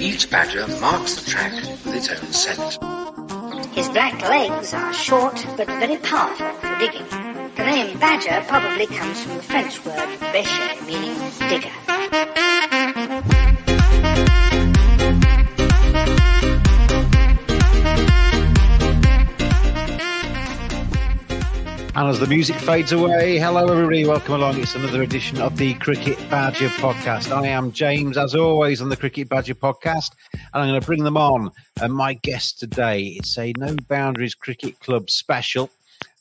Each badger marks the track with its own scent. His black legs are short but very powerful for digging. The name badger probably comes from the French word bêcher, meaning digger. As the music fades away, hello everybody, welcome along. It's another edition of the Cricket Badger podcast. I am James, as always, on the Cricket Badger podcast, and I'm going to bring them on. And my guest today, it's a No Boundaries Cricket Club special.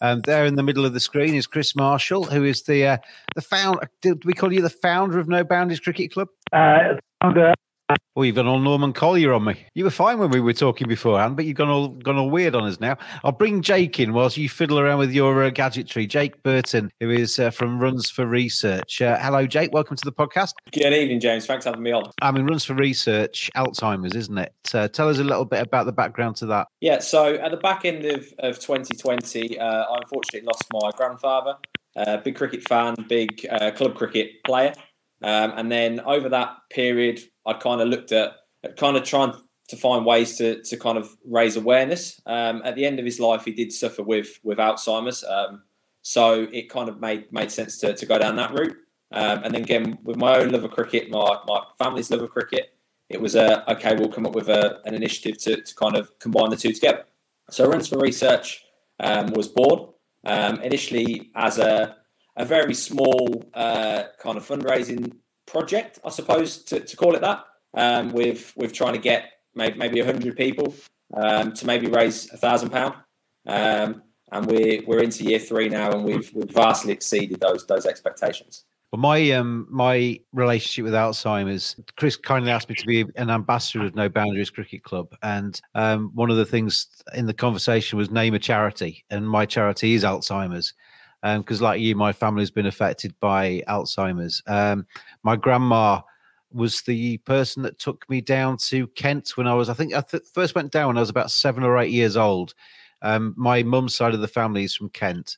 And there in the middle of the screen is Chris Marshall, who is the uh, the founder. Did we call you the founder of No Boundaries Cricket Club? Uh, founder, Oh, you've gone all Norman Collier on me. You were fine when we were talking beforehand, but you've gone all gone all weird on us now. I'll bring Jake in whilst you fiddle around with your uh, gadgetry. Jake Burton, who is uh, from Runs for Research. Uh, hello, Jake. Welcome to the podcast. Good evening, James. Thanks for having me on. I mean, Runs for Research, Alzheimer's, isn't it? Uh, tell us a little bit about the background to that. Yeah, so at the back end of, of 2020, uh, I unfortunately lost my grandfather. Uh, big cricket fan, big uh, club cricket player. Um, and then over that period, I kind of looked at, at kind of trying to find ways to, to kind of raise awareness. Um, at the end of his life, he did suffer with with Alzheimer's, um, so it kind of made made sense to, to go down that route. Um, and then again, with my own love of cricket, my my family's love of cricket, it was a okay. We'll come up with a, an initiative to, to kind of combine the two together. So Runs for Research um, was born um, initially as a a very small uh, kind of fundraising project, I suppose, to, to call it that. Um, with with trying to get maybe maybe hundred people um, to maybe raise a thousand pound, um, and we're we're into year three now, and we've we've vastly exceeded those those expectations. Well, my um my relationship with Alzheimer's, Chris kindly asked me to be an ambassador of No Boundaries Cricket Club, and um, one of the things in the conversation was name a charity, and my charity is Alzheimer's, because like you, my family's been affected by Alzheimer's. Um, my grandma was the person that took me down to Kent when I was, I think, I th- first went down when I was about seven or eight years old. Um, my mum's side of the family is from Kent,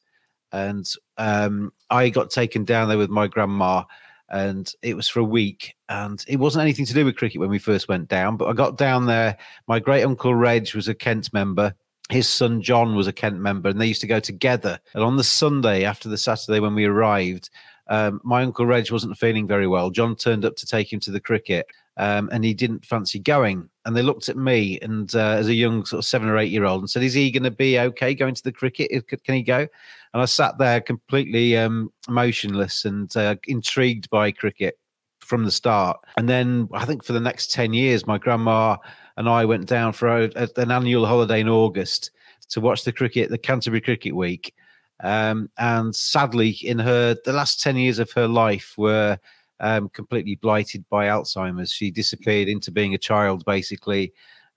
and um, I got taken down there with my grandma, and it was for a week. And it wasn't anything to do with cricket when we first went down, but I got down there. My great uncle Reg was a Kent member. His son John was a Kent member, and they used to go together. And on the Sunday after the Saturday when we arrived, um, my uncle Reg wasn't feeling very well. John turned up to take him to the cricket, um, and he didn't fancy going. And they looked at me, and uh, as a young sort of seven or eight year old, and said, "Is he going to be okay going to the cricket? Can he go?" And I sat there completely um, motionless and uh, intrigued by cricket from the start. And then I think for the next ten years, my grandma and I went down for a, a, an annual holiday in August to watch the cricket, the Canterbury Cricket Week. Um, and sadly, in her the last ten years of her life were um, completely blighted by Alzheimer's. She disappeared into being a child, basically,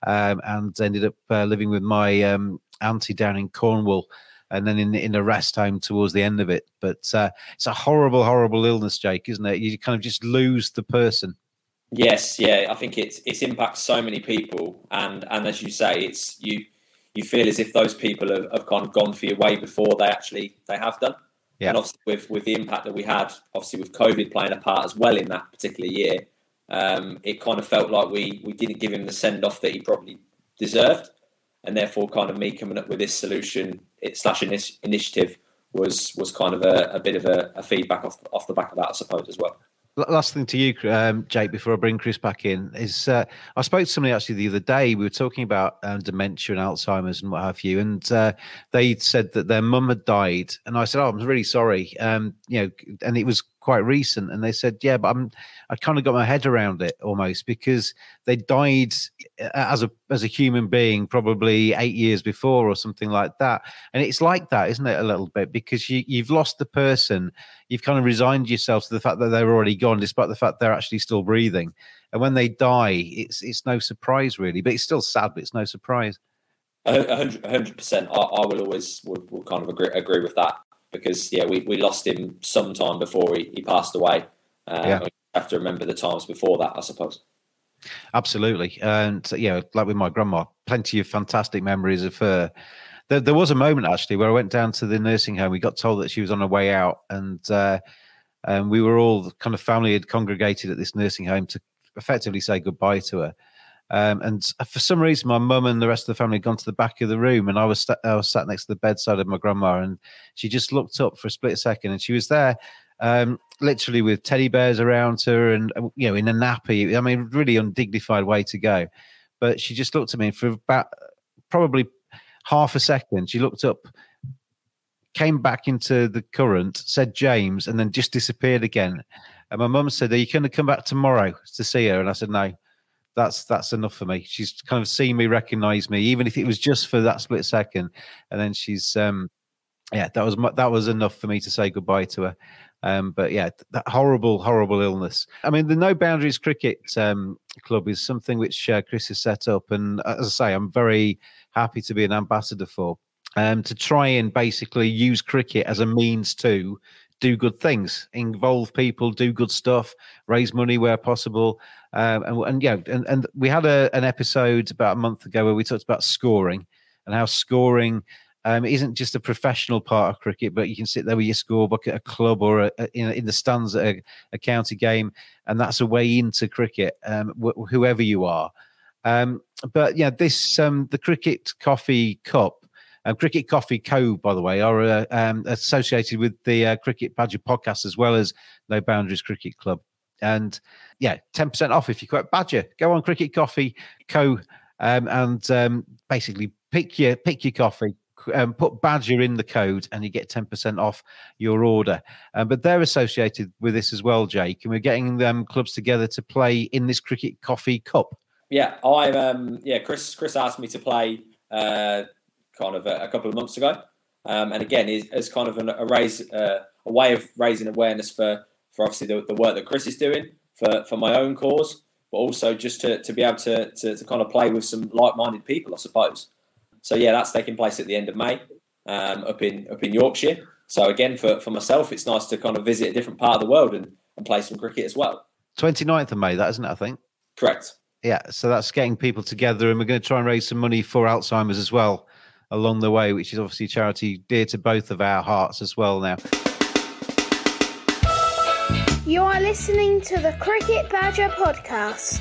um, and ended up uh, living with my um, auntie down in Cornwall, and then in in a rest home towards the end of it. But uh, it's a horrible, horrible illness, Jake, isn't it? You kind of just lose the person. Yes, yeah, I think it's it's impacts so many people, and and as you say, it's you you feel as if those people have, have kind of gone for your way before they actually they have done. Yeah. And obviously with with the impact that we had, obviously with COVID playing a part as well in that particular year, um, it kind of felt like we we didn't give him the send off that he probably deserved, and therefore kind of me coming up with this solution it, slash initiative was was kind of a, a bit of a, a feedback off off the back of that, I suppose, as well. Last thing to you, um, Jake, before I bring Chris back in, is uh, I spoke to somebody actually the other day. We were talking about um, dementia and Alzheimer's and what have you, and uh, they said that their mum had died, and I said, "Oh, I'm really sorry," um, you know, and it was quite recent, and they said, "Yeah, but I'm I kind of got my head around it almost because they died uh, as a as a human being probably eight years before or something like that, and it's like that, isn't it? A little bit because you you've lost the person, you've kind of resigned yourself to the fact that they're already gone, despite the fact they're actually still breathing, and when they die, it's it's no surprise really, but it's still sad, but it's no surprise. hundred percent. I, I will always will, will kind of agree agree with that because yeah, we, we lost him sometime before he, he passed away. Um, yeah. have to remember the times before that, I suppose. Absolutely, and yeah, like with my grandma, plenty of fantastic memories of her. There, there, was a moment actually where I went down to the nursing home. We got told that she was on her way out, and uh, and we were all kind of family had congregated at this nursing home to effectively say goodbye to her. Um, and for some reason, my mum and the rest of the family had gone to the back of the room, and I was st- I was sat next to the bedside of my grandma, and she just looked up for a split second, and she was there, um, literally with teddy bears around her, and uh, you know, in a nappy. I mean, really undignified way to go. But she just looked at me for about probably half a second. She looked up, came back into the current, said James, and then just disappeared again. And my mum said, "Are you going to come back tomorrow to see her?" And I said, "No." That's that's enough for me. She's kind of seen me, recognize me, even if it was just for that split second, and then she's um, yeah, that was that was enough for me to say goodbye to her. Um, but yeah, that horrible, horrible illness. I mean, the No Boundaries Cricket um, Club is something which uh, Chris has set up, and as I say, I'm very happy to be an ambassador for. Um, to try and basically use cricket as a means to do good things, involve people, do good stuff, raise money where possible, um, and, and yeah, and, and we had a, an episode about a month ago where we talked about scoring and how scoring um, isn't just a professional part of cricket, but you can sit there with your scorebook at a club or a, a, in, in, the stands at a, a, county game, and that's a way into cricket, um, wh- whoever you are. Um, but yeah, this um, the Cricket Coffee Cup, um, Cricket Coffee Co. By the way, are uh, um, associated with the uh, Cricket Badger podcast as well as No Boundaries Cricket Club. And yeah, 10% off if you quote Badger. Go on Cricket Coffee Co. Um, and um, basically pick your pick your coffee, um, put Badger in the code, and you get 10% off your order. Um, but they're associated with this as well, Jake. And we're getting them clubs together to play in this Cricket Coffee Cup. Yeah, I um yeah, Chris Chris asked me to play uh, kind of a, a couple of months ago. Um, and again, is as kind of an, a raise uh, a way of raising awareness for for obviously the, the work that Chris is doing for, for my own cause, but also just to, to be able to, to, to kind of play with some like minded people, I suppose. So yeah, that's taking place at the end of May um, up in up in Yorkshire. So again, for, for myself, it's nice to kind of visit a different part of the world and, and play some cricket as well. 29th of May, that isn't it, I think? Correct. Yeah, so that's getting people together, and we're going to try and raise some money for Alzheimer's as well along the way, which is obviously charity dear to both of our hearts as well now. You are listening to the Cricket Badger podcast.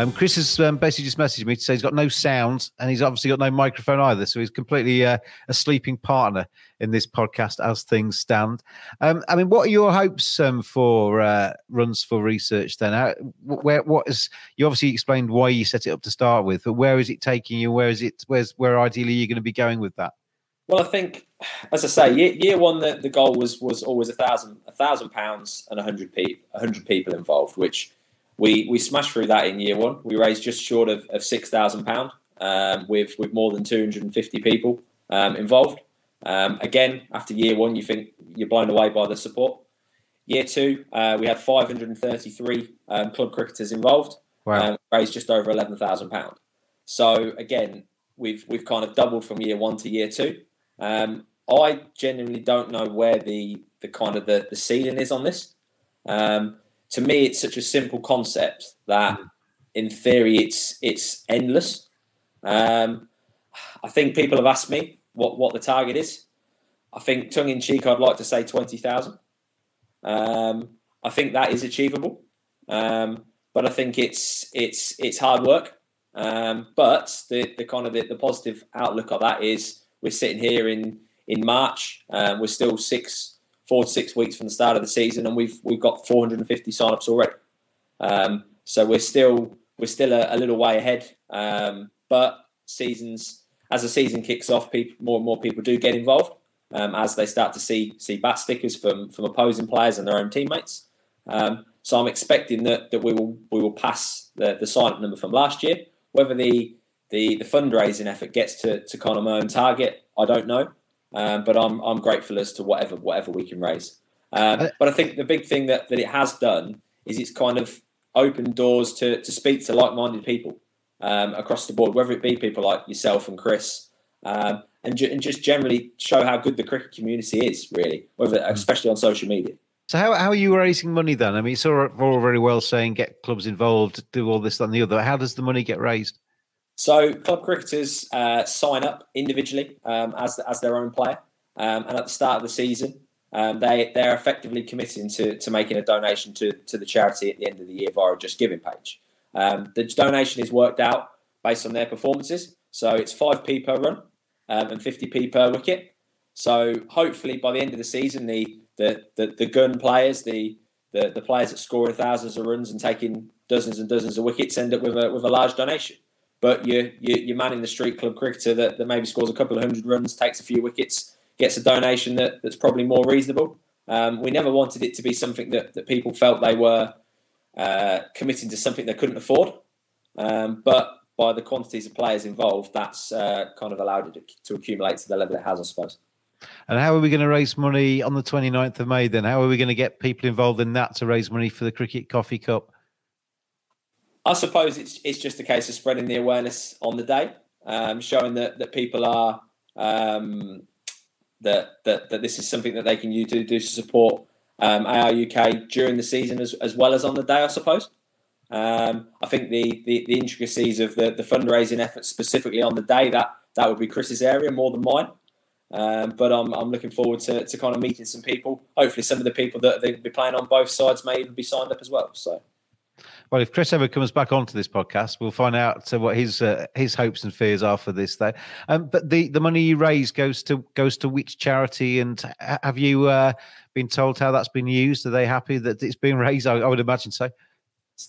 Um, Chris has um, basically just messaged me to say he's got no sound and he's obviously got no microphone either. So he's completely uh, a sleeping partner in this podcast as things stand. Um, I mean, what are your hopes um, for uh, runs for research then? How, where, what is, you obviously explained why you set it up to start with, but where is it taking you? Where is it, where's, where ideally you're going to be going with that? Well, I think as I say, year, year one, the, the goal was was always a thousand a thousand pounds and a hundred people hundred people involved, which we we smashed through that in year one. We raised just short of, of six thousand pound um, with with more than two hundred and fifty people um, involved. Um, again, after year one, you think you're blown away by the support. Year two, uh, we had 533 um, club cricketers involved. Wow. Um, raised just over eleven thousand pound. So again, we've we've kind of doubled from year one to year two. Um, I genuinely don't know where the the kind of the, the ceiling is on this. Um, to me, it's such a simple concept that, in theory, it's it's endless. Um, I think people have asked me what what the target is. I think tongue in cheek, I'd like to say twenty thousand. Um, I think that is achievable, um, but I think it's it's it's hard work. Um, but the, the kind of the, the positive outlook of that is we're sitting here in in March. Um, we're still six, four to six weeks from the start of the season, and we've we've got 450 sign-ups already. Um, so we're still we're still a, a little way ahead. Um, but seasons as the season kicks off, people, more and more people do get involved um, as they start to see see bat stickers from from opposing players and their own teammates. Um, so I'm expecting that that we will we will pass the, the sign-up number from last year. Whether the the, the fundraising effort gets to, to kind of my own target, I don't know. Um, but I'm I'm grateful as to whatever whatever we can raise. Um, but I think the big thing that, that it has done is it's kind of opened doors to to speak to like minded people um, across the board, whether it be people like yourself and Chris, um, and, ju- and just generally show how good the cricket community is, really, whether especially on social media. So how, how are you raising money then? I mean, it's all, all very well saying get clubs involved, do all this, that, and the other. How does the money get raised? So club cricketers uh, sign up individually um, as as their own player, um, and at the start of the season, um, they they're effectively committing to to making a donation to to the charity at the end of the year via a Just Giving page. Um, the donation is worked out based on their performances, so it's five p per run um, and fifty p per wicket. So hopefully by the end of the season, the the the, the gun players, the, the the players that score thousands of runs and taking dozens and dozens of wickets, end up with a with a large donation. But you, you, your man in the street club cricketer that, that maybe scores a couple of hundred runs, takes a few wickets, gets a donation that, that's probably more reasonable. Um, we never wanted it to be something that, that people felt they were uh, committing to something they couldn't afford. Um, but by the quantities of players involved, that's uh, kind of allowed it to accumulate to the level it has, I suppose. And how are we going to raise money on the 29th of May then? How are we going to get people involved in that to raise money for the Cricket Coffee Cup? I suppose it's it's just a case of spreading the awareness on the day, um, showing that that people are um, that, that that this is something that they can use to do to support um, AR UK during the season as, as well as on the day, I suppose. Um, I think the, the, the intricacies of the, the fundraising efforts specifically on the day that that would be Chris's area more than mine. Um, but I'm, I'm looking forward to, to kind of meeting some people. Hopefully, some of the people that they'll be playing on both sides may even be signed up as well. So. Well, if Chris ever comes back onto this podcast, we'll find out uh, what his uh, his hopes and fears are for this. Though, um, but the, the money you raise goes to goes to which charity? And have you uh, been told how that's been used? Are they happy that it's been raised? I, I would imagine so.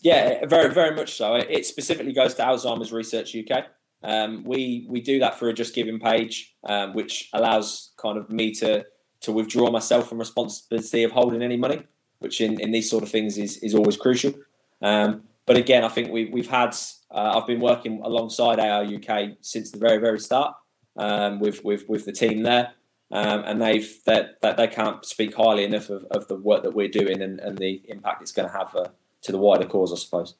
Yeah, very very much so. It specifically goes to Alzheimer's Research UK. Um, we we do that for a Just Giving page, um, which allows kind of me to to withdraw myself from responsibility of holding any money, which in, in these sort of things is is always crucial. Um, but again, I think we, we've had. Uh, I've been working alongside AR UK since the very very start um, with with with the team there, um, and they've that that they can't speak highly enough of, of the work that we're doing and, and the impact it's going to have uh, to the wider cause, I suppose.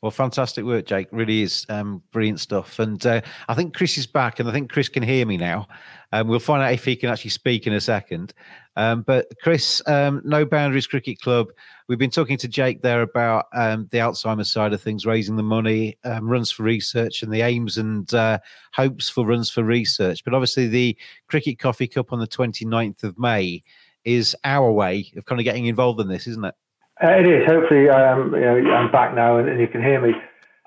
Well, fantastic work, Jake. Really is um, brilliant stuff. And uh, I think Chris is back, and I think Chris can hear me now. Um, we'll find out if he can actually speak in a second. Um, but Chris, um, No Boundaries Cricket Club, we've been talking to Jake there about um, the Alzheimer's side of things, raising the money, um, runs for research, and the aims and uh, hopes for runs for research. But obviously, the Cricket Coffee Cup on the 29th of May is our way of kind of getting involved in this, isn't it? Uh, it is. Hopefully, um, you know, I'm back now and, and you can hear me.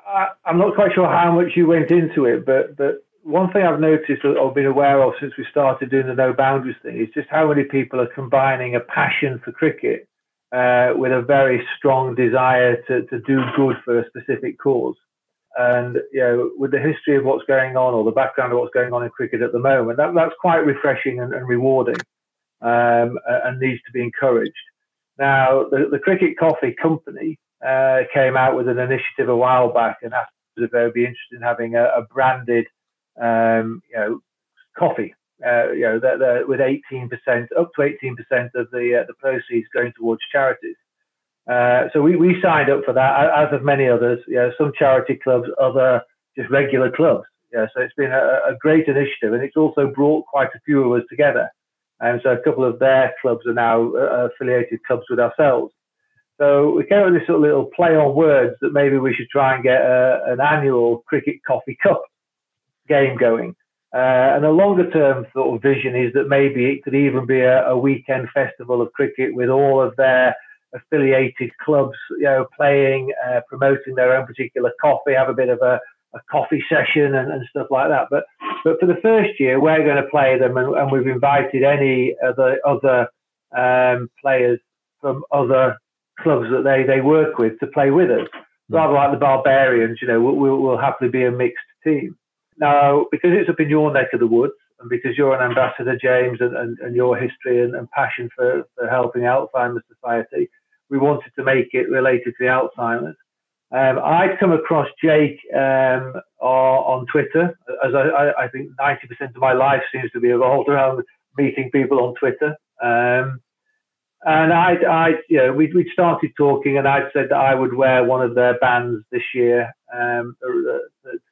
I, am not quite sure how much you went into it, but but one thing I've noticed or, or been aware of since we started doing the no boundaries thing is just how many people are combining a passion for cricket uh, with a very strong desire to, to do good for a specific cause. And you know, with the history of what's going on or the background of what's going on in cricket at the moment, that, that's quite refreshing and, and rewarding, um, and needs to be encouraged. Now, the, the Cricket Coffee Company uh, came out with an initiative a while back and asked if they would be interested in having a, a branded, um, you know, coffee. Uh, you know, they're, they're with 18%, up to 18% of the uh, the proceeds going towards charities. Uh, so we, we signed up for that, as of many others. You know, some charity clubs, other just regular clubs. Yeah, so it's been a, a great initiative, and it's also brought quite a few of us together. And so a couple of their clubs are now uh, affiliated clubs with ourselves. So we came up with this sort of little play on words that maybe we should try and get a, an annual cricket coffee cup game going. Uh, and a longer term sort of vision is that maybe it could even be a, a weekend festival of cricket with all of their affiliated clubs, you know, playing, uh, promoting their own particular coffee, have a bit of a, a coffee session and, and, stuff like that. But but for the first year, we're going to play them, and, and we've invited any other other um, players from other clubs that they they work with to play with us. Hmm. Rather like the Barbarians, you know, we'll, we'll happily be a mixed team. Now, because it's up in your neck of the woods, and because you're an ambassador, James, and, and, and your history and, and passion for, for helping Alzheimer's Society, we wanted to make it related to the Alzheimer's. Um, I'd come across Jake um, on Twitter, as I, I, think 90% of my life seems to be revolved around meeting people on Twitter. Um, and I, I, you know, we we started talking, and I'd said that I would wear one of their bands this year um,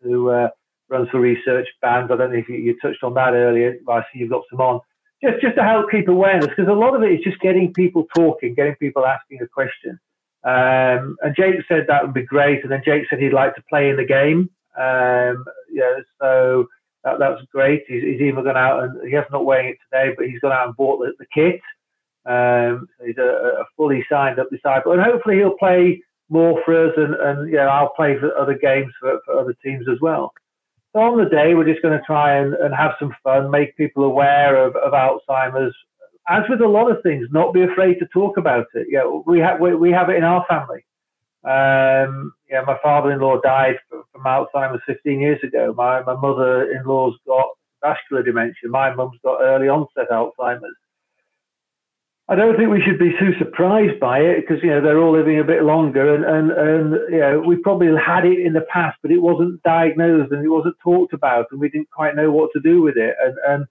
to uh, run for research bands. I don't know if you, you touched on that earlier. I see you've got some on just just to help keep awareness because a lot of it is just getting people talking, getting people asking a question. Um, and Jake said that would be great, and then Jake said he'd like to play in the game. Um, yeah, so that, that's great. He's, he's even gone out and he has not wearing it today, but he's gone out and bought the, the kit. Um, he's a, a, fully signed up disciple, and hopefully he'll play more for us, and, and I'll play for other games for, for other teams as well. So on the day, we're just going to try and, and have some fun, make people aware of, of Alzheimer's. As with a lot of things, not be afraid to talk about it. Yeah, we have we, we have it in our family. Um, yeah, my father-in-law died from Alzheimer's 15 years ago. My my mother-in-law's got vascular dementia. My mum's got early onset Alzheimer's. I don't think we should be too surprised by it because you know they're all living a bit longer, and and and you know we probably had it in the past, but it wasn't diagnosed and it wasn't talked about, and we didn't quite know what to do with it. And and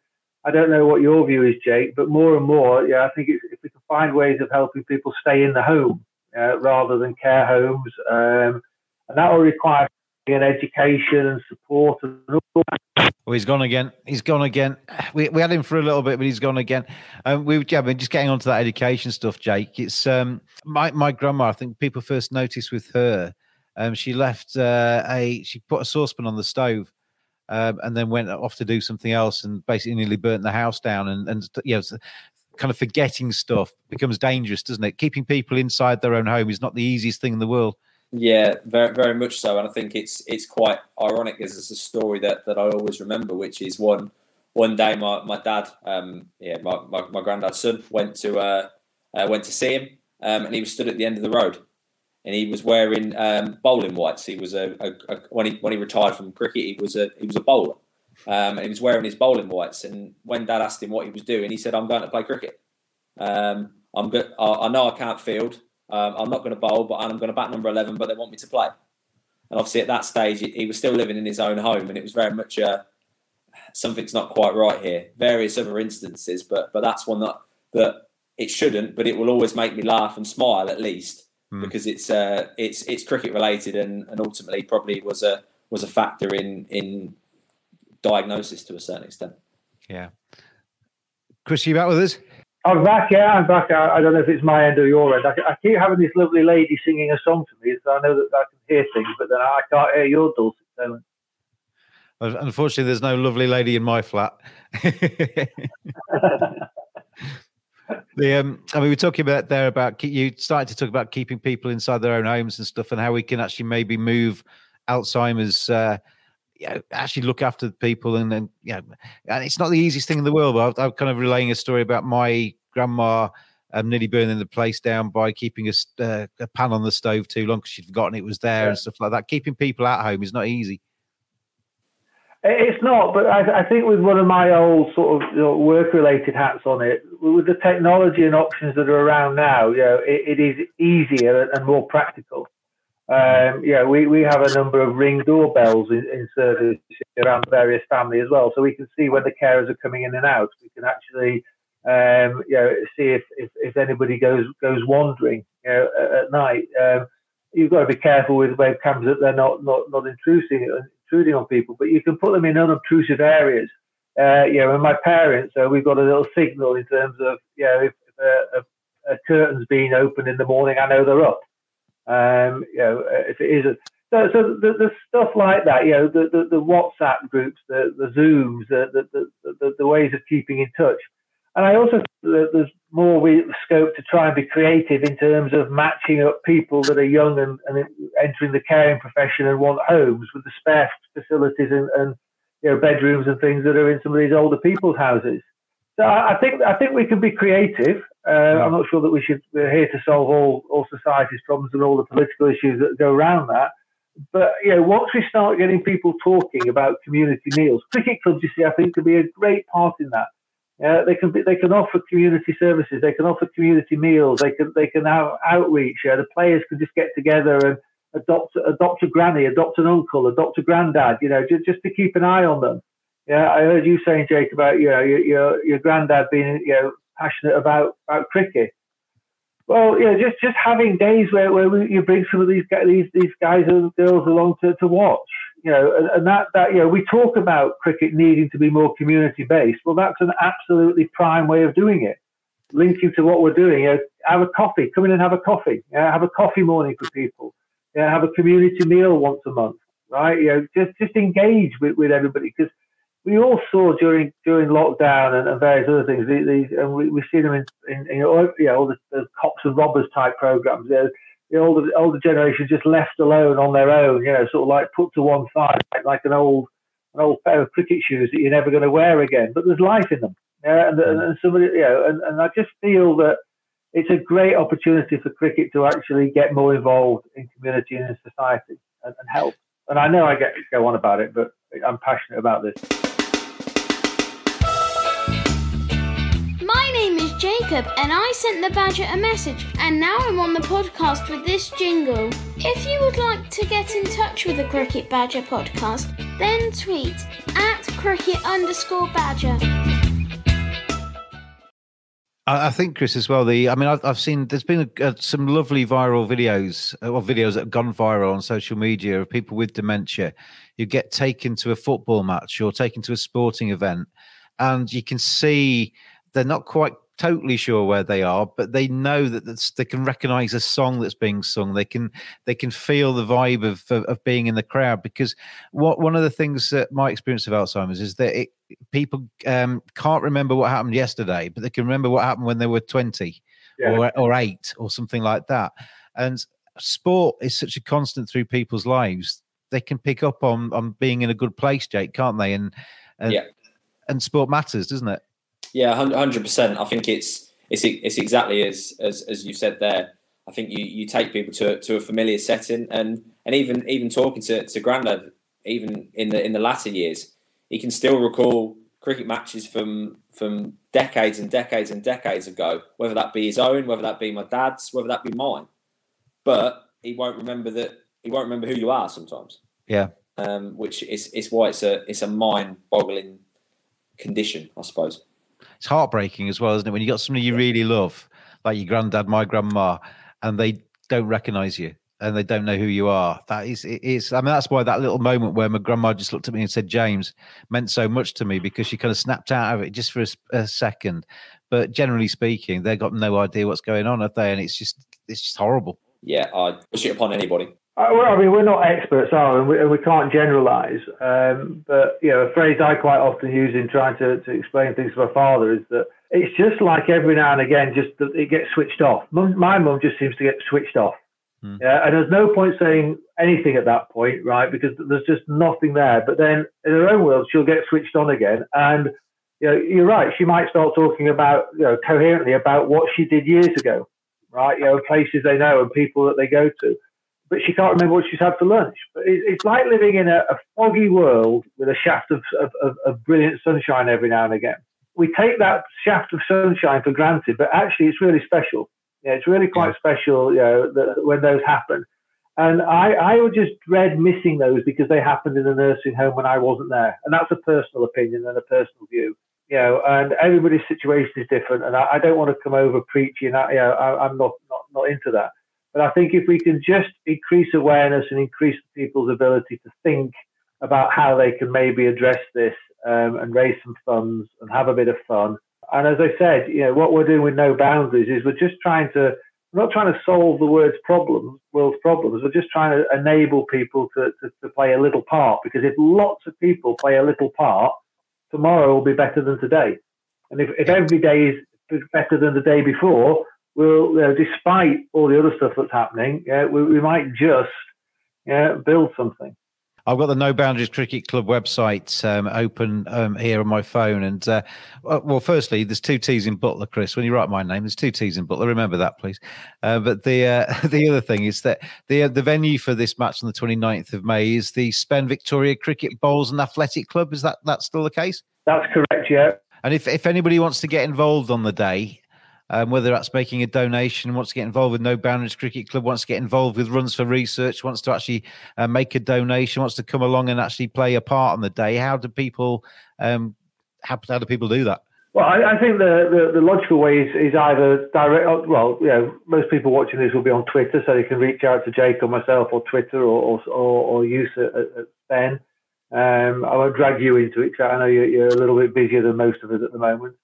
I don't know what your view is, Jake, but more and more, yeah, I think if we can find ways of helping people stay in the home uh, rather than care homes, um, and that will require an education and support and all that Oh, he's gone again. He's gone again. We, we had him for a little bit, but he's gone again. Um, we yeah, been just getting onto that education stuff, Jake. It's um, my my grandma. I think people first noticed with her. Um, she left uh, a she put a saucepan on the stove, um, and then went off to do something else, and basically nearly burnt the house down. And and you know, kind of forgetting stuff becomes dangerous, doesn't it? Keeping people inside their own home is not the easiest thing in the world. Yeah, very very much so, and I think it's it's quite ironic as it's a story that, that I always remember, which is one one day my, my dad, um, yeah, my, my, my granddad's son went to uh, uh, went to see him, um, and he was stood at the end of the road, and he was wearing um, bowling whites. He was a, a, a, when he when he retired from cricket, he was a he was a bowler, um, and he was wearing his bowling whites. And when Dad asked him what he was doing, he said, "I'm going to play cricket. Um, I'm good. I, I know I can't field." Um, I'm not going to bowl, but I'm going to bat number 11, but they want me to play. And obviously, at that stage, he was still living in his own home, and it was very much uh, something's not quite right here. Various other instances, but but that's one that that it shouldn't, but it will always make me laugh and smile at least mm. because it's uh, it's it's cricket related, and, and ultimately probably was a was a factor in in diagnosis to a certain extent. Yeah, Chris, you back with us? I'm back, yeah, I'm back. I, I, don't know if it's my end or your end. I, I, keep having this lovely lady singing a song to me, so I know that I can hear things, but then I can't hear your dulcet tones. Unfortunately, there's no lovely lady in my flat. the um, I mean, we're talking about there about you started to talk about keeping people inside their own homes and stuff, and how we can actually maybe move Alzheimer's. Uh, you know, actually look after the people and then you know and it's not the easiest thing in the world but I'm, kind of relaying a story about my grandma um, nearly burning the place down by keeping a, uh, a pan on the stove too long because she'd forgotten it was there yeah. and stuff like that. Keeping people at home is not easy. It's not, but I, I, think with one of my old sort of you know, work-related hats on it, with the technology and options that are around now, you know, it, it is easier and more practical. Um, yeah, we, we have a number of ring doorbells in, in service around various family as well, so we can see when the carers are coming in and out. We can actually, um, you know, see if, if, if anybody goes goes wandering, you know, at, at night. Um, you've got to be careful with webcams that they're not not not intruding intruding on people, but you can put them in unobtrusive areas. Uh, you know, and my parents, uh, we've got a little signal in terms of, you know, if, if a, a, a, curtain's being opened in the morning, I know they're up. Um, you know, uh, if it isn't. So, so the, stuff like that, you know, the, the, the WhatsApp groups, the, the Zooms, the, the, the, the ways of keeping in touch. And I also there's more we, scope to try and be creative in terms of matching up people that are young and, and entering the caring profession and want homes with the spare facilities and, and you know bedrooms and things that are in some of these older people's houses. So I, think I think we can be creative. Uh, yeah. I'm not sure that we should. We're here to solve all all society's problems and all the political issues that go around that. But you know, once we start getting people talking about community meals, cricket clubs, you see, I think could be a great part in that. Uh, they can be, they can offer community services. They can offer community meals. They can they can have outreach. Uh, the players can just get together and adopt adopt a granny, adopt an uncle, adopt a granddad. You know, just, just to keep an eye on them. Yeah, I heard you saying, Jake, about you know your your, your granddad being you know passionate about about cricket. Well, yeah, just just having days where, where you bring some of these these these guys and girls along to, to watch you know, and, and, that, that, you know, we talk about cricket needing to be more community based. Well, that's an absolutely prime way of doing it. Linking to what we're doing, you know, have a coffee, come in and have a coffee, know, have a coffee morning for people, know, have a community meal once a month, right? You know, just, just engage with, with everybody because we all saw during during lockdown and, and various other things. These, and we, we see them in, in, in you know, all the, the, cops and robbers type programs. You know, the older older generation just left alone on their own, you know, sort of like put to one side, like an old an old pair of cricket shoes that you're never going to wear again. But there's life in them, yeah, and, and, somebody, you know, and, and I just feel that it's a great opportunity for cricket to actually get more involved in community and in society and, and help. And I know I get go on about it, but I'm passionate about this. Jacob and I sent the Badger a message, and now I'm on the podcast with this jingle. If you would like to get in touch with the Cricket Badger podcast, then tweet at cricket underscore badger. I think, Chris, as well. The I mean, I've, I've seen there's been a, a, some lovely viral videos uh, or videos that have gone viral on social media of people with dementia who get taken to a football match or taken to a sporting event, and you can see they're not quite totally sure where they are, but they know that they can recognize a song that's being sung. They can they can feel the vibe of, of, of being in the crowd because what one of the things that my experience of Alzheimer's is that it, people um, can't remember what happened yesterday, but they can remember what happened when they were twenty yeah. or or eight or something like that. And sport is such a constant through people's lives. They can pick up on on being in a good place, Jake, can't they? And and, yeah. and sport matters, doesn't it? Yeah, hundred percent. I think it's it's it's exactly as as as you said there. I think you, you take people to to a familiar setting, and and even even talking to to Grandad, even in the in the latter years, he can still recall cricket matches from from decades and decades and decades ago. Whether that be his own, whether that be my dad's, whether that be mine, but he won't remember that. He won't remember who you are sometimes. Yeah. Um, which is is why it's a it's a mind boggling condition, I suppose it's heartbreaking as well, isn't it? When you got somebody you really love, like your granddad, my grandma, and they don't recognize you and they don't know who you are. That is, it is. I mean, that's why that little moment where my grandma just looked at me and said, "James," meant so much to me because she kind of snapped out of it just for a, a second. But generally speaking, they've got no idea what's going on, have they? And it's just, it's just horrible. Yeah, I push it upon anybody. Uh, well, I mean, we're not experts, are we? And we, and we can't generalise. Um, but you know, a phrase I quite often use in trying to, to explain things to my father is that it's just like every now and again, just that it gets switched off. Mum, my mum just seems to get switched off. Mm. Yeah, and there's no point saying anything at that point, right? Because there's just nothing there. But then in her own world, she'll get switched on again, and you know, you're right. She might start talking about, you know, coherently about what she did years ago, right? You know, places they know and people that they go to. But she can't remember what she's had for lunch. But it's like living in a, a foggy world with a shaft of, of, of, brilliant sunshine every now and again. We take that shaft of sunshine for granted, but actually it's really special. Yeah, it's really quite special, you know, that when those happen. And I, I would just dread missing those because they happened in a nursing home when I wasn't there. And that's a personal opinion and a personal view. You know, and everybody's situation is different. And I, I don't want to come over preaching. I, you know, I, am not, not, not into that. But I think if we can just increase awareness and increase people's ability to think about how they can maybe address this um, and raise some funds and have a bit of fun. And as I said, you know, what we're doing with No Boundaries is we're just trying to we're not trying to solve the world's problems, world's problems. We're just trying to enable people to, to, to, play a little part. Because if lots of people play a little part, tomorrow will be better than today. And if, if every day is better than the day before, we'll, you know, despite all the other stuff that's happening, yeah, we, we might just build something. I've got the No Boundaries Cricket Club website um, open um, here on my phone. And uh, well, firstly, there's two T's in Buttler, Chris. When you write my name, there's two T's in Buttler. Remember that, please. Uh, but the uh, the other thing is that the uh, the venue for this match on the 29th of May is the Spen Victoria Cricket Bowls and Athletic Club. Is that that still the case? That's correct. Yeah. And if, if anybody wants to get involved on the day, um, whether that's making a donation, wants to get involved with No Boundaries Cricket Club, wants to get involved with Runs for Research, wants to actually uh, make a donation, wants to come along and actually play a part on the day. How do people um, how, how do people do that? Well, I, I think the, the, the, logical way is, is either direct. Uh, well, you know, most people watching this will be on Twitter, so they can reach out to Jake or myself, or Twitter, or or, or, or use at, at Ben. Um, I won't drag you into it. I know you're, you're, a little bit busier than most of us at the moment.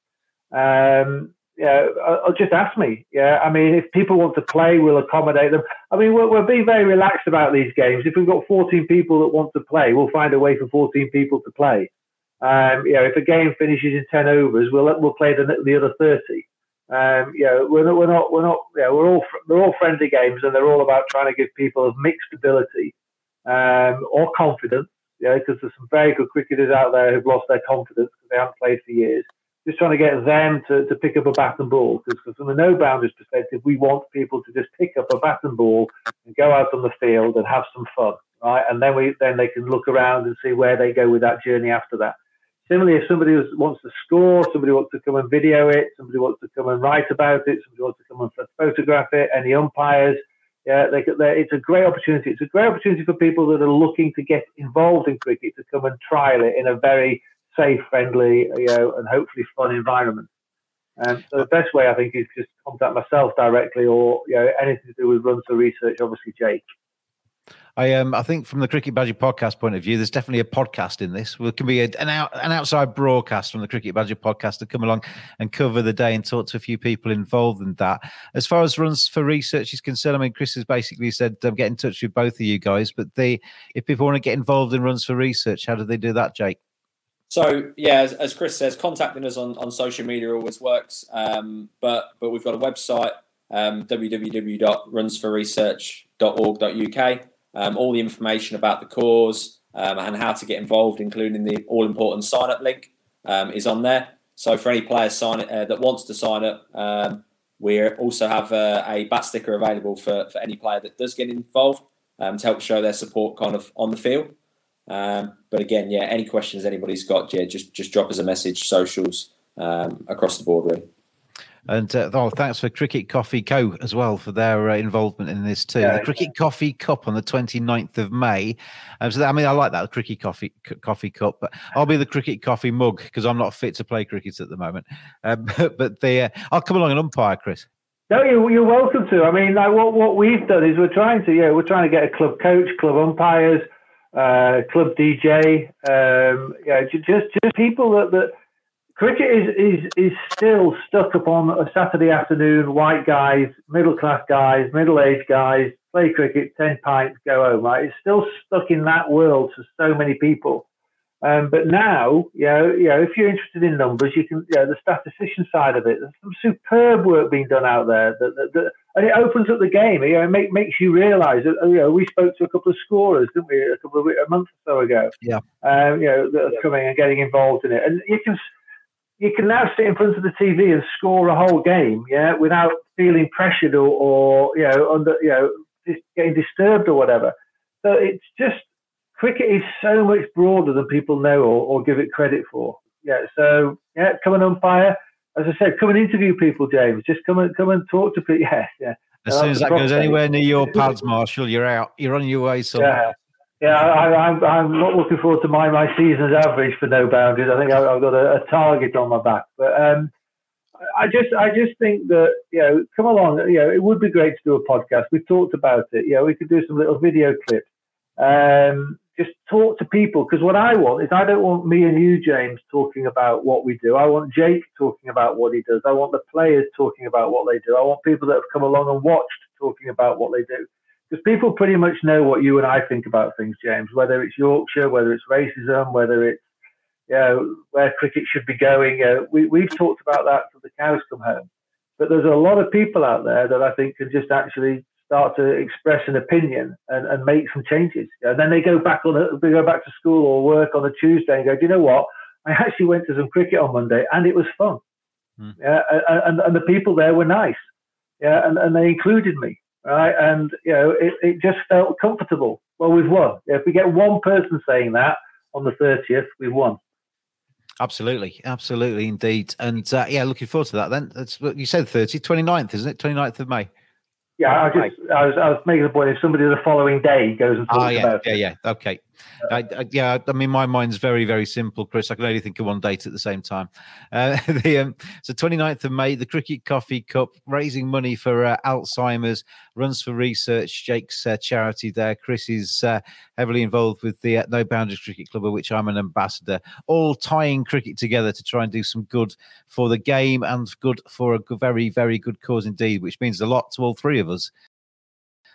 Um, yeah, uh, just ask me. Yeah, I mean, if people want to play, we'll accommodate them. I mean, we're, we're being very relaxed about these games. If we've got 14 people that want to play, we'll find a way for 14 people to play. Um, if a game finishes in 10 overs, we'll we'll play the, the other 30. Um, we're not, we're not, we're not, yeah, we're all, they're all friendly games and they're all about trying to give people of mixed ability, um, or confidence, yeah, because there's some very good cricketers out there who've lost their confidence because they haven't played for years just trying to get them to, to pick up a bat and ball. Because from a no boundaries perspective, we want people to just pick up a bat and ball and go out on the field and have some fun, right? And then we then they can look around and see where they go with that journey after that. Similarly, if somebody wants to score, somebody wants to come and video it, somebody wants to come and write about it, somebody wants to come and photograph it, any umpires, yeah, they, it's a great opportunity. It's a great opportunity for people that are looking to get involved in cricket to come and trial it in a very safe, friendly, you know, and hopefully fun environment. And so the best way I think is just contact myself directly, or you know, anything to do with runs for research. Obviously, Jake. I um I think from the Cricket Badger podcast point of view, there's definitely a podcast in this. There can be a, an out an outside broadcast from the Cricket Badger podcast to come along and cover the day and talk to a few people involved in that. As far as runs for research is concerned, I mean, Chris has basically said um, get in touch with both of you guys. But the if people want to get involved in runs for research, how do they do that, Jake? So yeah, as, as, Chris says, contacting us on, on social media always works. Um, but but we've got a website, um, www.runsforresearch.org.uk. Um, all the information about the cause um, and how to get involved, including the all important sign up link, um, is on there. So for any player sign uh, that wants to sign up, um, we also have uh, a bat sticker available for, for any player that does get involved um, to help show their support kind of on the field. Um, but again, yeah, any questions anybody's got, yeah, just just drop us a message, socials um, across the board, really. And uh, oh, thanks for Cricket Coffee Co. as well for their uh, involvement in this too. Yeah, the Cricket yeah. Coffee Cup on the 29th of May. Um, so that, I mean, I like that the Cricket Coffee Coffee Cup, but I'll be the Cricket Coffee mug because I'm not fit to play cricket at the moment. Um, but, but the uh, I'll come along and umpire, Chris. No, you're, you're welcome to. I mean, like what what we've done is we're trying to yeah we're trying to get a club coach, club umpires uh, club DJ, um, yeah, just just people that, that cricket is, is is still stuck upon a Saturday afternoon. White guys, middle class guys, middle aged guys play cricket, ten pints, go home. Right, it's still stuck in that world for so many people. Um, but now, you know, you know, if you're interested in numbers, you can, you know, the statistician side of it. There's some superb work being done out there, that, that, that and it opens up the game. You know, it make, makes you realise that. You know, we spoke to a couple of scorers, didn't we, a couple of a month or so ago? Yeah. Um, you know, that are yeah. coming and getting involved in it, and you can. you can now sit in front of the TV and score a whole game, yeah, without feeling pressured or, or you know, under, you know, getting disturbed or whatever. So it's just cricket is so much broader than people know or, or give it credit for. Yeah, so yeah, come and umpire. As I said, come and interview people, James. Just come and come and talk to people. Yeah, yeah. As soon as that goes anywhere near your pads, Marshall, you're out. You're on your way somewhere. Yeah, yeah. I, am I'm, I'm not looking forward to my my season's average for no boundaries. I think I, have got a, a, target on my back, but um, I just I just think that you know, come along. You know, it would be great to do a podcast. We've talked about it. You know, we could do some little video clips. Um, just talk to people because what I want is I don't want me and you, James, talking about what we do. I want Jake talking about what he does. I want the players talking about what they do. I want people that have come along and watched talking about what they do. Because people pretty much know what you and I think about things, James, whether it's Yorkshire, whether it's racism, whether it's you know, where cricket should be going. Uh, we, we've talked about that till the cows come home. But there's a lot of people out there that I think can just actually start to express an opinion and, and make some changes. And then they go back on a, they go back to school or work on a Tuesday and go, do you know what? I actually went to some cricket on Monday and it was fun. Mm. Yeah, and, and the people there were nice. Yeah, and, and they included me. Right, and you know, it, it just felt comfortable. Well, we've won. If we get one person saying that on the 30th, we've won. Absolutely, absolutely, indeed. And uh, yeah, looking forward to that. Then that's you said 30, 29th, isn't it? 29th of May. Yeah, I just I was, I was making the point if somebody the following day goes and ah, talks oh, yeah, about yeah, it. Yeah, yeah, okay. I, I, yeah, I mean, my mind's very, very simple, Chris. I can only think of one date at the same time. Uh, the um, so 29th of May, the Cricket Coffee Cup, raising money for uh, Alzheimer's, runs for research. Jake's uh, charity there. Chris is uh, heavily involved with the uh, No Boundaries Cricket Club, of which I'm an ambassador. All tying cricket together to try and do some good for the game and good for a very, very good cause indeed, which means a lot to all three of us.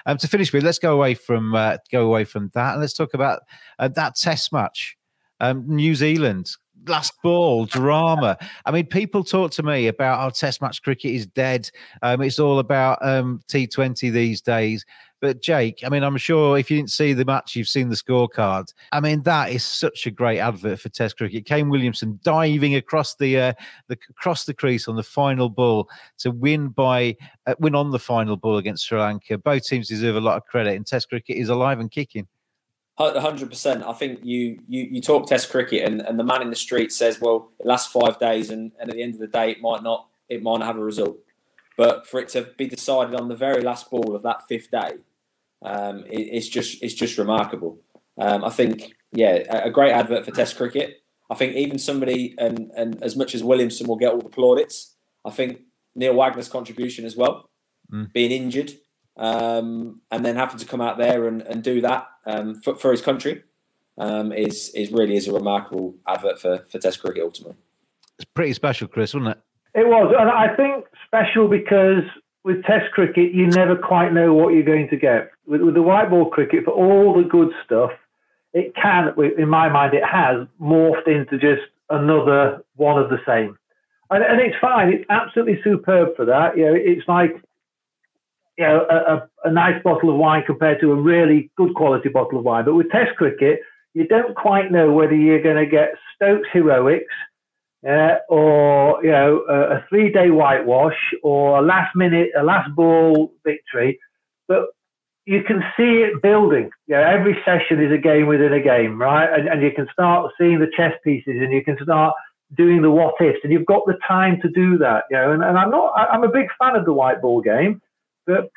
Um, to finish with, let's go away from uh, go away from that and let's talk about uh, that Test match, um, New Zealand last ball drama. I mean, people talk to me about our oh, Test match cricket is dead. Um, it's all about um, T20 these days. But Jake, I mean, I'm sure if you didn't see the match, you've seen the scorecard. I mean, that is such a great advert for Test cricket. Kane Williamson diving across the uh, the across the crease on the final ball to win by uh, win on the final ball against Sri Lanka. Both teams deserve a lot of credit, and Test cricket is alive and kicking. Hundred percent. I think you, you you talk Test cricket, and, and the man in the street says, "Well, it lasts five days, and, and at the end of the day, it might not it might not have a result." But for it to be decided on the very last ball of that fifth day, um, it, it's just it's just remarkable. Um, I think yeah, a, a great advert for Test cricket. I think even somebody and and as much as Williamson will get all the plaudits, I think Neil Wagner's contribution as well, mm. being injured um, and then having to come out there and, and do that um, for, for, his country um, is is really is a remarkable advert for, for Test cricket ultimately. It's pretty special, Chris, wasn't it? It was, and I think special because with Test cricket, you never quite know what you're going to get. With, with the white ball cricket, for all the good stuff, it can, in my mind, it has morphed into just another one of the same. And, and it's fine. It's absolutely superb for that. You know, it's like you know a, a, nice bottle of wine compared to a really good quality bottle of wine. But with Test cricket, you don't quite know whether you're going to get Stokes heroics uh, or you know a, a three-day whitewash or a last-minute, a last ball victory, but you can see it building. You know, every session is a game within a game, right? And, and you can start seeing the chess pieces, and you can start doing the what ifs, and you've got the time to do that. You know, and, and I'm not. I'm a big fan of the white ball game, but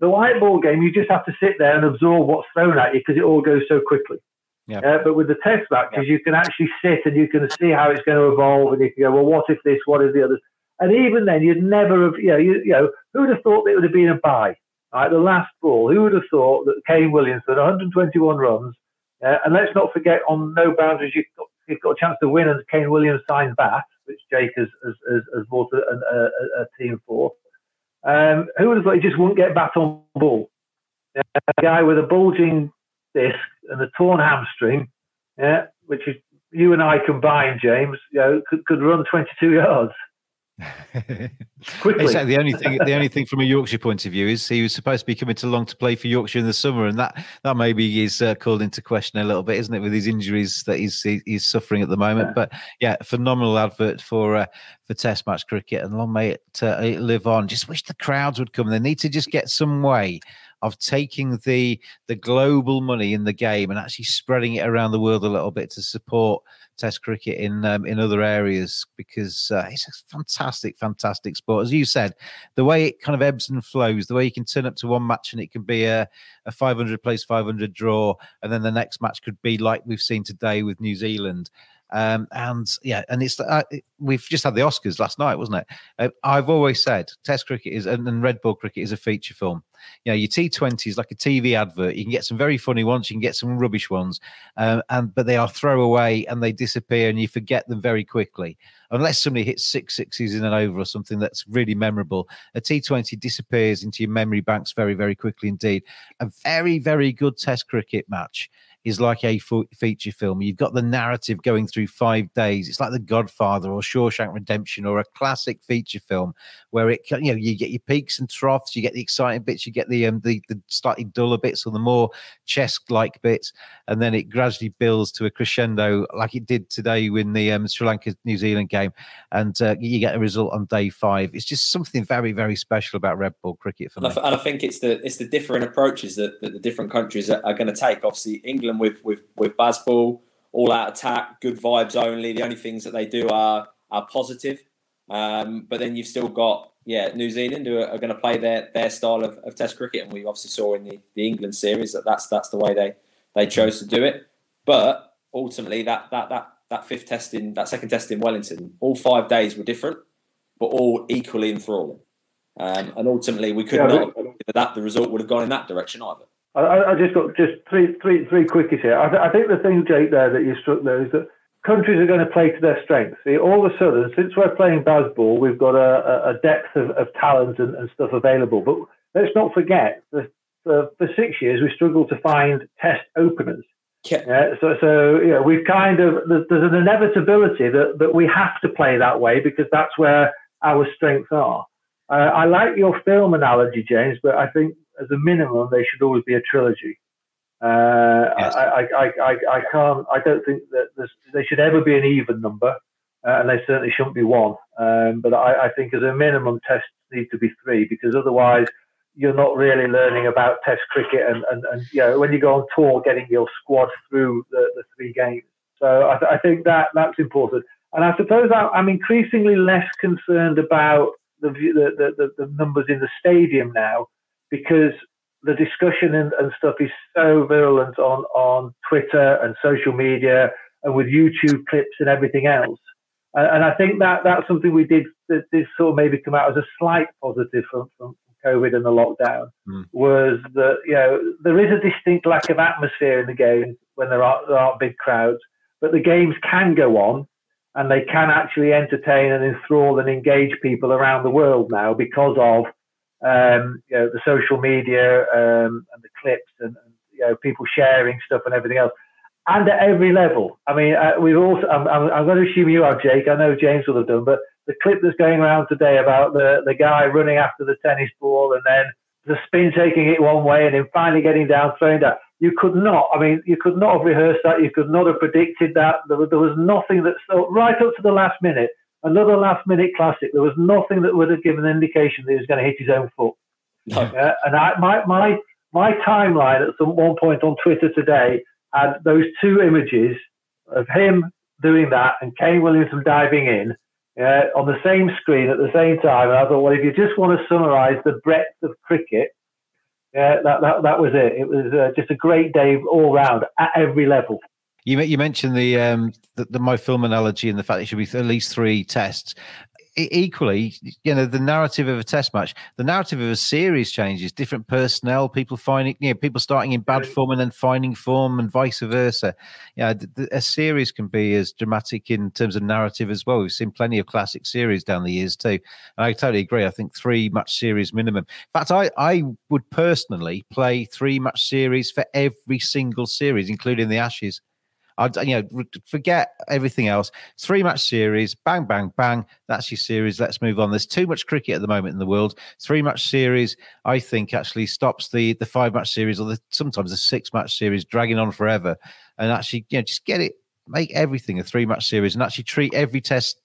the white ball game, you just have to sit there and absorb what's thrown at you because it all goes so quickly. Yeah. Uh, but with the test matches, yeah. you can actually sit and you can see how it's going to evolve, and you can go, well, what if this? What if the other? And even then, you'd never have, you know, you, you know, who would have thought it would have been a bye? Right, the last ball. Who would have thought that Kane Williamson, 121 runs, uh, and let's not forget on no boundaries, you've got, you've got a chance to win, and Kane Williamson signed bat, which Jake has has, has, has bought a, a, a, team for. Um, who would have thought he just wouldn't get bat on ball? Uh, a guy with a bulging disc and a torn hamstring, yeah, which is you and I combined, James, you know, could, could run 22 yards. Quickly. Exactly. The only thing, the only thing from a Yorkshire point of view is he was supposed to be coming to Long to play for Yorkshire in the summer, and that that maybe is uh, called into question a little bit, isn't it, with his injuries that he's he's suffering at the moment? Yeah. But yeah, phenomenal advert for uh, for Test match cricket, and long may it, uh, it live on. Just wish the crowds would come. They need to just get some way of taking the the global money in the game and actually spreading it around the world a little bit to support Test cricket in um, in other areas because uh, it's a fantastic, fantastic sport. As you said, the way it kind of ebbs and flows, the way you can turn up to one match and it can be a, a 500 place 500 draw, and then the next match could be like we've seen today with New Zealand. Um, and yeah, and it's uh, we've just had the Oscars last night, wasn't it? Uh, I've always said Test cricket is and, and red ball cricket is a feature film. You know, your T20 is like a TV advert. You can get some very funny ones, you can get some rubbish ones, um, and but they are throwaway and they disappear, and you forget them very quickly. Unless somebody hits six sixes in an over or something that's really memorable, a T20 disappears into your memory banks very, very quickly indeed. A very, very good Test cricket match is like a feature film. You've got the narrative going through five days. It's like The Godfather or Shawshank Redemption or a classic feature film where it you know you get your peaks and troughs, you get the exciting bits, you get the um, the, the slightly duller bits or the more chess like bits, and then it gradually builds to a crescendo like it did today in the um, Sri Lanka New Zealand game, and uh, you get a result on day five. It's just something very very special about red ball cricket for me. And I think it's the it's the different approaches that, that the different countries are, are going to take. Obviously, England England with with with Bazball, all out attack, good vibes only. The only things that they do are are positive. Um, but then you've still got yeah New Zealand who are, are going to play their their style of, of Test cricket, and we obviously saw in the, the England series that that's that's the way they they chose to do it. But ultimately, that that that that fifth test in that second test in Wellington, all five days were different, but all equally enthralling. Um, and ultimately, we could yeah, not that the result would have gone in that direction either. I, I just got just three, three, three quickies here. I, th- I, think the thing, Jake, there that you struck there is that countries are going to play to their strengths. See, all of a sudden, since we're playing Bazball, we've got a, a depth of, of talent and, and, stuff available. But let's not forget that for, for six years we struggled to find test openers. Yeah. yeah. so, so you know, we've kind of there's, there's an inevitability that, that we have to play that way because that's where our strengths are. Uh, I like your film analogy, James, but I think as a minimum, they should always be a trilogy. Uh, yes. I, I, I, I, can't. I don't think that they should ever be an even number, uh, and they certainly shouldn't be one. Um, but I, I, think as a minimum, tests need to be three because otherwise, you're not really learning about Test cricket. And, and, and you know, when you go on tour, getting your squad through the, the three games. So I, th- I, think that that's important. And I suppose I'm increasingly less concerned about the, the, the, the numbers in the stadium now because the discussion and, and, stuff is so virulent on, on Twitter and social media and with YouTube clips and everything else. And, and I think that that's something we did that this sort of maybe come out as a slight positive from, from COVID and the lockdown mm. was that, you know, there is a distinct lack of atmosphere in the games when there aren't, there aren't big crowds, but the games can go on and they can actually entertain and enthrall and engage people around the world now because of um, you know, the social media um, and the clips and, and, you know people sharing stuff and everything else, and at every level. I mean, uh, we've also. I'm, I'm, I'm, going to assume you have, Jake. I know James will have done, but the clip that's going around today about the the guy running after the tennis ball and then the spin taking it one way and then finally getting down, throwing that. You could not. I mean, you could not have rehearsed that. You could not have predicted that. There, was, there was nothing that so right up to the last minute another last minute classic. There was nothing that would have given an indication that he was going to hit his own foot. No. Uh, and I, my, my, my timeline at some one point on Twitter today had those two images of him doing that and Kane Williamson diving in uh, on the same screen at the same time. And I thought, well, if you just want to summarise the breadth of cricket, yeah, that, that, that was it. It was uh, just a great day all round at every level. You you mentioned the um the, the my film analogy and the fact it should be at least three tests. equally, you know, the narrative of a test match, the narrative of a series changes. Different personnel, people finding, you know, people starting in bad form and then finding form, and vice versa. Yeah, a series can be as dramatic in terms of narrative as well. We've seen plenty of classic series down the years too. And I totally agree. I think three match series minimum. In fact, I I would personally play three match series for every single series, including the Ashes. I'd, you know, forget everything else. Three match series, bang, bang, bang. That's your series. Let's move on. There's too much cricket at the moment in the world. Three match series, I think, actually stops the the five match series or the, sometimes the six match series dragging on forever. And actually, you know, just get it, make everything a three match series, and actually treat every test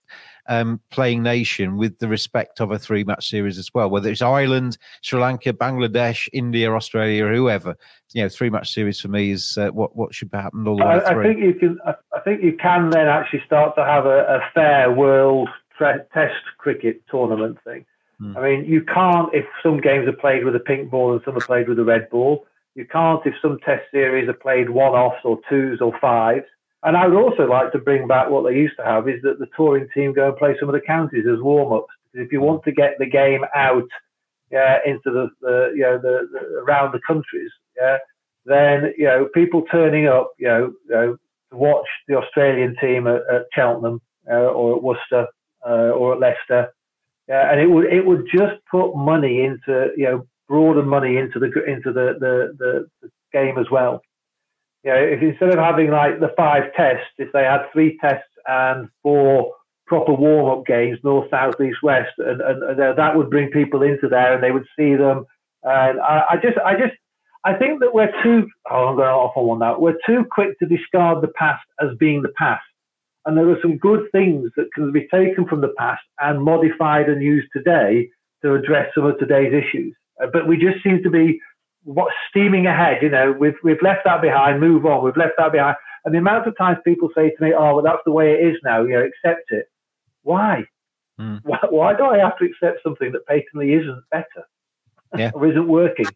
um, playing nation with the respect of a three match series as well, whether it's Ireland, Sri Lanka, Bangladesh, India, Australia, or whoever. You know, three match series for me is uh, what what should happen all the way I, through. I think you can. I, think you can then actually start to have a, a fair world tre- test cricket tournament thing. Hmm. I mean, you can't if some games are played with a pink ball and some are played with a red ball. You can't if some test series are played one offs or twos or fives. And I would also like to bring back what they used to have is that the touring team go and play some of the counties as warm ups. If you want to get the game out uh, into the, the you know the, the, around the countries, yeah, then you know people turning up, you know, you know to watch the Australian team at, at Cheltenham uh, or at Worcester uh, or at Leicester, yeah, and it would it would just put money into you know broader money into the into the the, the, the game as well you know, if instead of having like the five tests, if they had three tests and four proper warm up games, north, south, east, west, and, and, and, that would bring people into there and they would see them. And I, I just, I just, I think that we're too, oh, I'm going off on one now. We're too quick to discard the past as being the past. And there are some good things that can be taken from the past and modified and used today to address some of today's issues. Uh, but we just seem to be what's steaming ahead. You know, we've we've left that behind. Move on. We've left that behind. And the amount of times people say to me, "Oh, well, that's the way it is now." You know, accept it. Why? Mm. Why, why do I have to accept something that patently isn't better yeah. or isn't working?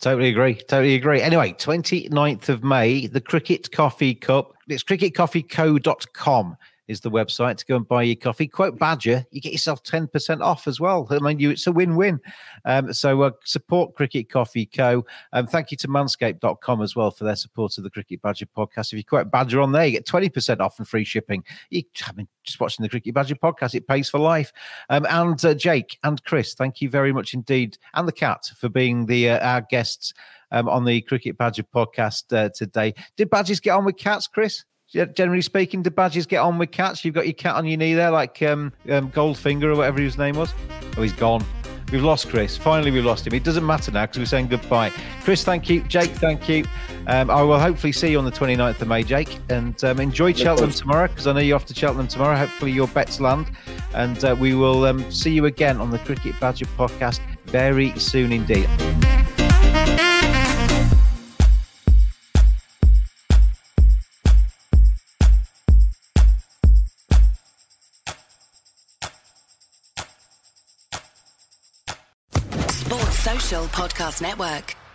Totally agree. Totally agree. Anyway, 29th of May, the Cricket Coffee Cup. It's cricketcoffeeco.com is the website to go and buy your coffee. Quote Badger, you get yourself 10% off as well. I mean, you it's a win win. Um, so uh, support Cricket Coffee Co. Um, thank you to manscaped.com as well for their support of the Cricket Badger podcast. If you quote Badger on there, you get 20% off and free shipping. You, I mean, just watching the Cricket Badger podcast, it pays for life. Um, and uh, Jake and Chris, thank you very much indeed. And the cat for being the uh, our guests um, on the Cricket Badger podcast uh, today. Did badgers get on with cats, Chris? Generally speaking, do badgers get on with cats? You've got your cat on your knee there, like um, um, Goldfinger or whatever his name was. Oh, he's gone. We've lost Chris. Finally, we lost him. It doesn't matter now because we're saying goodbye. Chris, thank you. Jake, thank you. Um, I will hopefully see you on the 29th of May, Jake. And um, enjoy Cheltenham tomorrow because I know you're off to Cheltenham tomorrow. Hopefully, your bets land. And uh, we will um, see you again on the Cricket Badger podcast very soon indeed. Podcast Network.